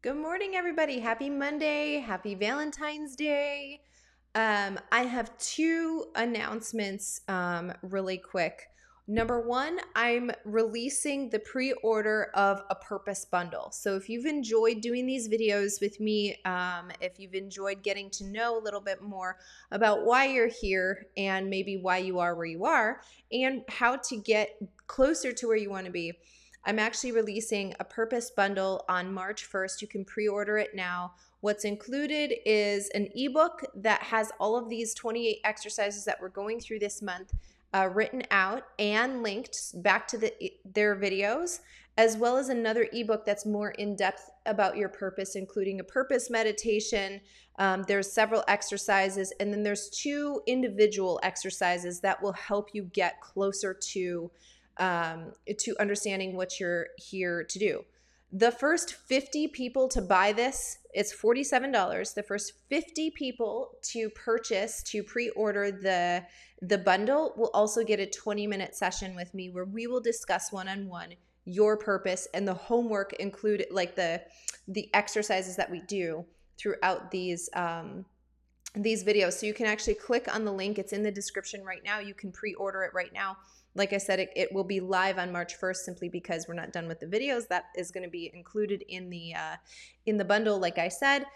Good morning, everybody. Happy Monday. Happy Valentine's Day. Um, I have two announcements um, really quick. Number one, I'm releasing the pre order of a purpose bundle. So, if you've enjoyed doing these videos with me, um, if you've enjoyed getting to know a little bit more about why you're here and maybe why you are where you are and how to get closer to where you want to be, I'm actually releasing a purpose bundle on March 1st. You can pre order it now. What's included is an ebook that has all of these 28 exercises that we're going through this month. Uh, written out and linked back to the, their videos, as well as another ebook that's more in depth about your purpose, including a purpose meditation. Um, there's several exercises, and then there's two individual exercises that will help you get closer to um, to understanding what you're here to do. The first 50 people to buy this, it's $47. The first 50 people to purchase, to pre-order the the bundle will also get a 20-minute session with me where we will discuss one-on-one your purpose and the homework include like the the exercises that we do throughout these um, these videos. So you can actually click on the link. It's in the description right now. You can pre-order it right now. Like I said, it, it will be live on March 1st simply because we're not done with the videos. That is going to be included in the uh, in the bundle, like I said.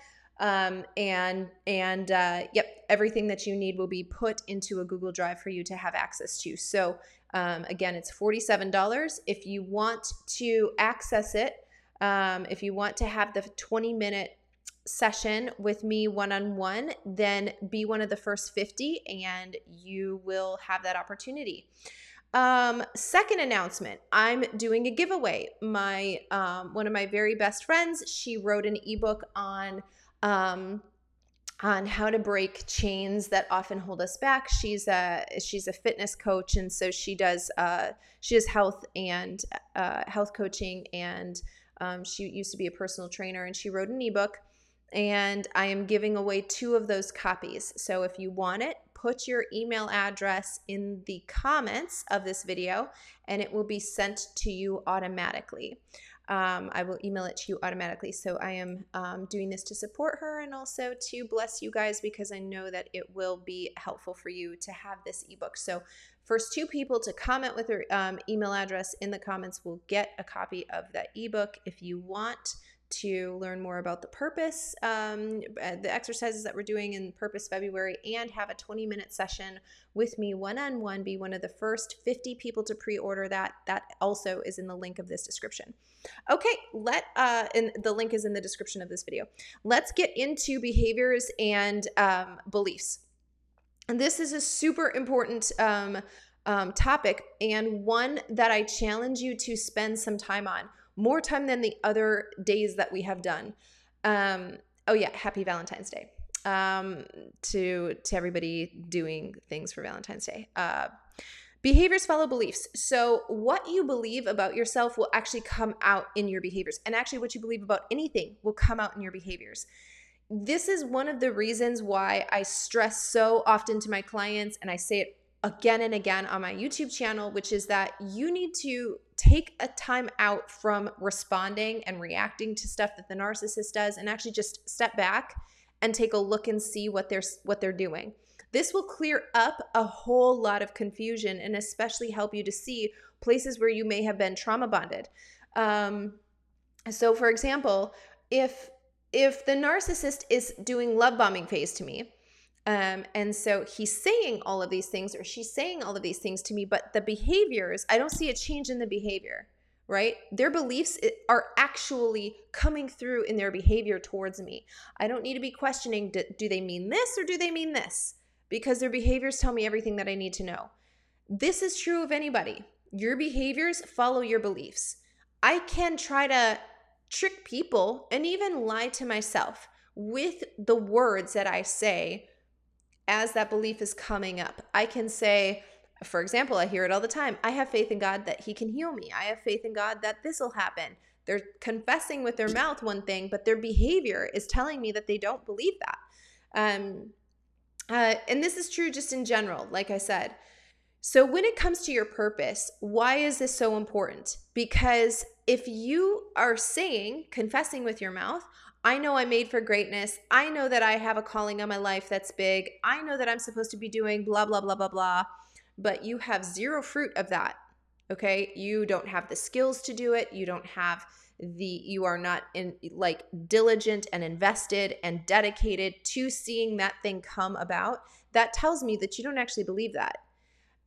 Um, and and uh, yep, everything that you need will be put into a Google Drive for you to have access to. So um, again, it's $47. If you want to access it, um, if you want to have the 20 minute session with me one on one, then be one of the first 50 and you will have that opportunity. Um, second announcement, I'm doing a giveaway. My um, one of my very best friends, she wrote an ebook on um, on how to break chains that often hold us back. She's a she's a fitness coach, and so she does uh, she does health and uh, health coaching, and um, she used to be a personal trainer, and she wrote an ebook. And I am giving away two of those copies. So if you want it, put your email address in the comments of this video and it will be sent to you automatically. Um, I will email it to you automatically. So I am um, doing this to support her and also to bless you guys because I know that it will be helpful for you to have this ebook. So first two people to comment with their um, email address in the comments will get a copy of that ebook. If you want to learn more about the purpose, um, uh, the exercises that we're doing in Purpose February, and have a 20 minute session with me one on one. Be one of the first 50 people to pre order that. That also is in the link of this description. Okay, let uh, and the link is in the description of this video. Let's get into behaviors and um, beliefs. And this is a super important um, um, topic and one that I challenge you to spend some time on more time than the other days that we have done. Um, oh yeah, happy Valentine's Day um, to to everybody doing things for Valentine's Day. Uh, behaviors follow beliefs. So what you believe about yourself will actually come out in your behaviors, and actually what you believe about anything will come out in your behaviors. This is one of the reasons why I stress so often to my clients, and I say it again and again on my YouTube channel, which is that you need to take a time out from responding and reacting to stuff that the narcissist does and actually just step back and take a look and see what they're what they're doing. This will clear up a whole lot of confusion and especially help you to see places where you may have been trauma bonded. Um, so for example, if if the narcissist is doing love bombing phase to me, um, and so he's saying all of these things, or she's saying all of these things to me, but the behaviors, I don't see a change in the behavior, right? Their beliefs are actually coming through in their behavior towards me. I don't need to be questioning do, do they mean this or do they mean this? Because their behaviors tell me everything that I need to know. This is true of anybody. Your behaviors follow your beliefs. I can try to trick people and even lie to myself with the words that I say as that belief is coming up. I can say, for example, I hear it all the time I have faith in God that He can heal me. I have faith in God that this will happen. They're confessing with their mouth one thing, but their behavior is telling me that they don't believe that. Um, uh, and this is true just in general, like I said. So, when it comes to your purpose, why is this so important? Because if you are saying, confessing with your mouth, I know I'm made for greatness. I know that I have a calling on my life that's big. I know that I'm supposed to be doing blah, blah, blah, blah, blah. But you have zero fruit of that. Okay. You don't have the skills to do it. You don't have the, you are not in like diligent and invested and dedicated to seeing that thing come about. That tells me that you don't actually believe that.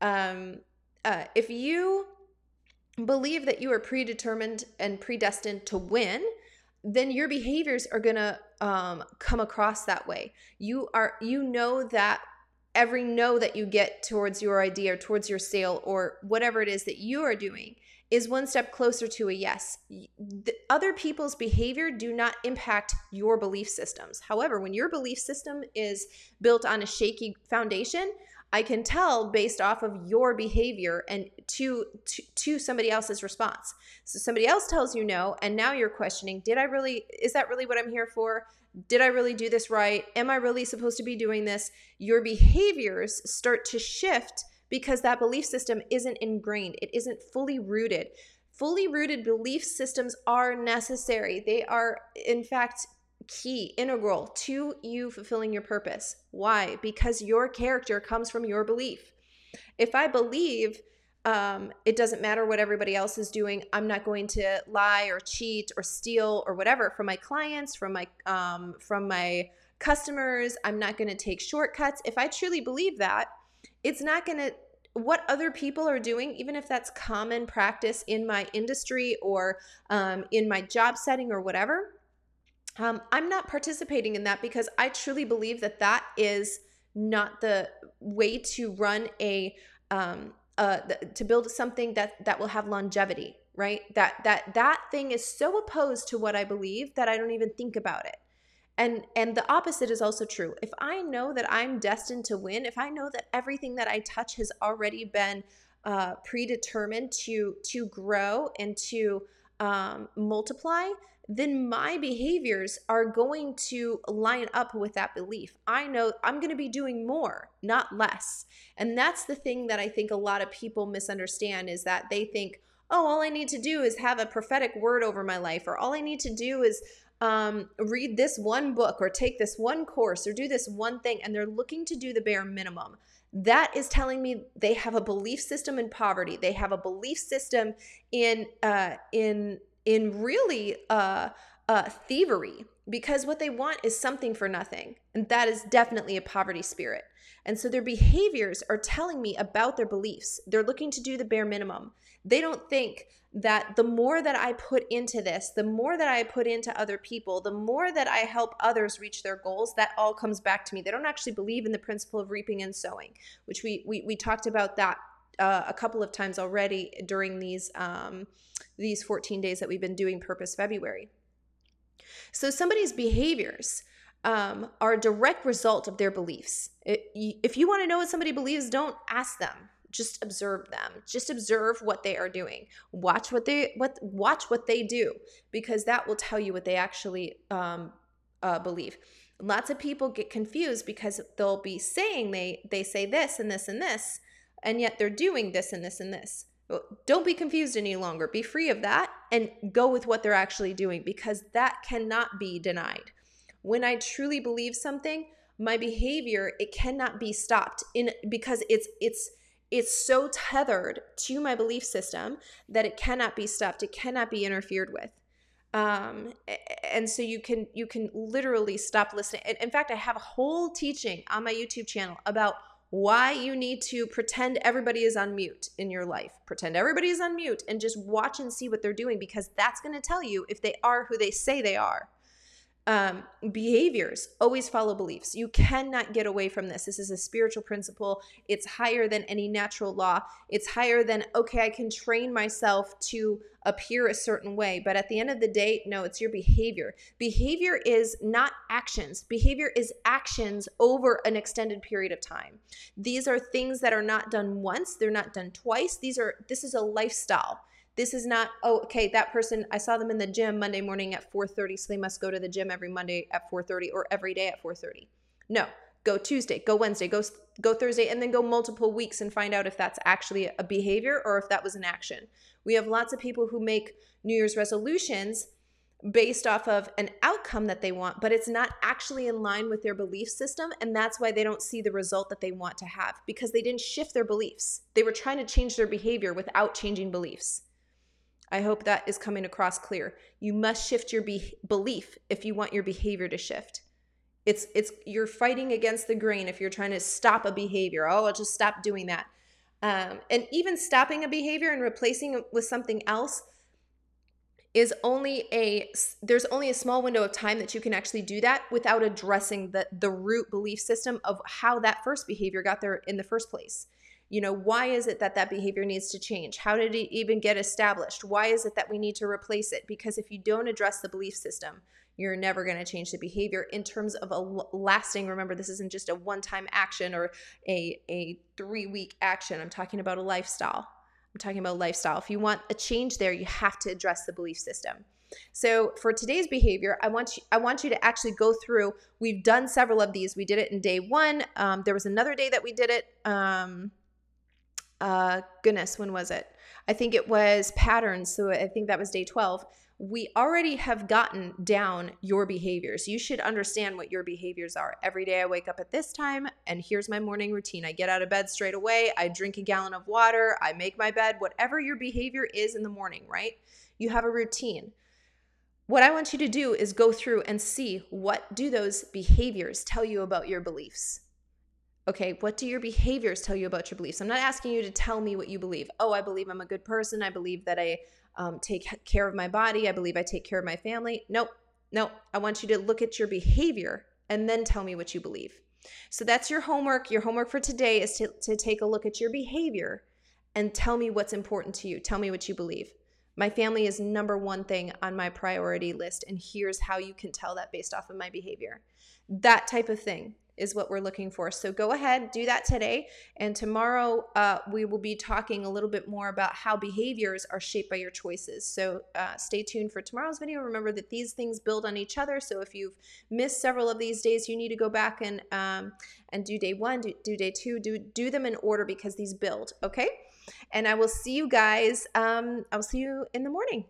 Um, uh, if you believe that you are predetermined and predestined to win, then your behaviors are going to um, come across that way. You are you know that every no that you get towards your idea or towards your sale or whatever it is that you are doing is one step closer to a yes. The other people's behavior do not impact your belief systems. However, when your belief system is built on a shaky foundation, I can tell based off of your behavior and to, to to somebody else's response. So somebody else tells you no and now you're questioning, did I really is that really what I'm here for? Did I really do this right? Am I really supposed to be doing this? Your behaviors start to shift because that belief system isn't ingrained. It isn't fully rooted. Fully rooted belief systems are necessary. They are in fact key, integral to you fulfilling your purpose. Why? Because your character comes from your belief. If I believe um, it doesn't matter what everybody else is doing, I'm not going to lie or cheat or steal or whatever from my clients, from my um, from my customers. I'm not going to take shortcuts. If I truly believe that, it's not going to what other people are doing, even if that's common practice in my industry or um, in my job setting or whatever, um, I'm not participating in that because I truly believe that that is not the way to run a um, uh, to build something that that will have longevity, right? That that that thing is so opposed to what I believe that I don't even think about it. And and the opposite is also true. If I know that I'm destined to win, if I know that everything that I touch has already been uh, predetermined to to grow and to um, multiply, then my behaviors are going to line up with that belief. I know I'm going to be doing more, not less. And that's the thing that I think a lot of people misunderstand is that they think, oh, all I need to do is have a prophetic word over my life, or all I need to do is um, read this one book, or take this one course, or do this one thing. And they're looking to do the bare minimum that is telling me they have a belief system in poverty they have a belief system in uh in in really uh, uh, thievery because what they want is something for nothing. And that is definitely a poverty spirit. And so their behaviors are telling me about their beliefs. They're looking to do the bare minimum. They don't think that the more that I put into this, the more that I put into other people, the more that I help others reach their goals, that all comes back to me. They don't actually believe in the principle of reaping and sowing, which we we, we talked about that uh, a couple of times already during these um, these 14 days that we've been doing Purpose February. So somebody's behaviors um, are a direct result of their beliefs. It, if you want to know what somebody believes, don't ask them. Just observe them. Just observe what they are doing. Watch what they what watch what they do because that will tell you what they actually um, uh, believe. Lots of people get confused because they'll be saying they they say this and this and this, and yet they're doing this and this and this. Don't be confused any longer. Be free of that and go with what they're actually doing because that cannot be denied. When I truly believe something, my behavior it cannot be stopped in because it's it's it's so tethered to my belief system that it cannot be stopped. It cannot be interfered with. Um, and so you can you can literally stop listening. In fact, I have a whole teaching on my YouTube channel about why you need to pretend everybody is on mute in your life. Pretend everybody is on mute and just watch and see what they're doing because that's going to tell you if they are who they say they are um, behaviors always follow beliefs. You cannot get away from this. This is a spiritual principle. It's higher than any natural law. It's higher than, okay, I can train myself to appear a certain way. But at the end of the day, no, it's your behavior. Behavior is not actions, behavior is actions over an extended period of time. These are things that are not done once, they're not done twice. These are, this is a lifestyle. This is not, oh, okay, that person, I saw them in the gym Monday morning at 4.30, so they must go to the gym every Monday at 4.30 or every day at 4.30. No, go Tuesday, go Wednesday, go go Thursday, and then go multiple weeks and find out if that's actually a behavior or if that was an action. We have lots of people who make New Year's resolutions based off of an outcome that they want, but it's not actually in line with their belief system. And that's why they don't see the result that they want to have because they didn't shift their beliefs. They were trying to change their behavior without changing beliefs. I hope that is coming across clear. You must shift your be- belief if you want your behavior to shift. It's it's you're fighting against the grain if you're trying to stop a behavior. Oh, I'll just stop doing that. Um, and even stopping a behavior and replacing it with something else is only a there's only a small window of time that you can actually do that without addressing the the root belief system of how that first behavior got there in the first place you know why is it that that behavior needs to change how did it even get established why is it that we need to replace it because if you don't address the belief system you're never going to change the behavior in terms of a lasting remember this isn't just a one time action or a a 3 week action i'm talking about a lifestyle I'm talking about lifestyle. If you want a change there, you have to address the belief system. So for today's behavior, I want you I want you to actually go through. We've done several of these. We did it in day one. Um, there was another day that we did it. Um, uh, goodness, when was it? I think it was patterns. So I think that was day 12 we already have gotten down your behaviors. You should understand what your behaviors are. Every day I wake up at this time, and here's my morning routine. I get out of bed straight away, I drink a gallon of water, I make my bed, whatever your behavior is in the morning, right? You have a routine. What I want you to do is go through and see what do those behaviors tell you about your beliefs. Okay, what do your behaviors tell you about your beliefs? I'm not asking you to tell me what you believe. Oh, I believe I'm a good person. I believe that I um, take care of my body. I believe I take care of my family. Nope, nope. I want you to look at your behavior and then tell me what you believe. So that's your homework. Your homework for today is to, to take a look at your behavior and tell me what's important to you. Tell me what you believe. My family is number one thing on my priority list, and here's how you can tell that based off of my behavior. That type of thing is what we're looking for. So go ahead, do that today. And tomorrow, uh, we will be talking a little bit more about how behaviors are shaped by your choices. So uh, stay tuned for tomorrow's video. Remember that these things build on each other. So if you've missed several of these days, you need to go back and um, and do day one, do, do day two, do do them in order because these build. Okay. And I will see you guys. Um, I will see you in the morning.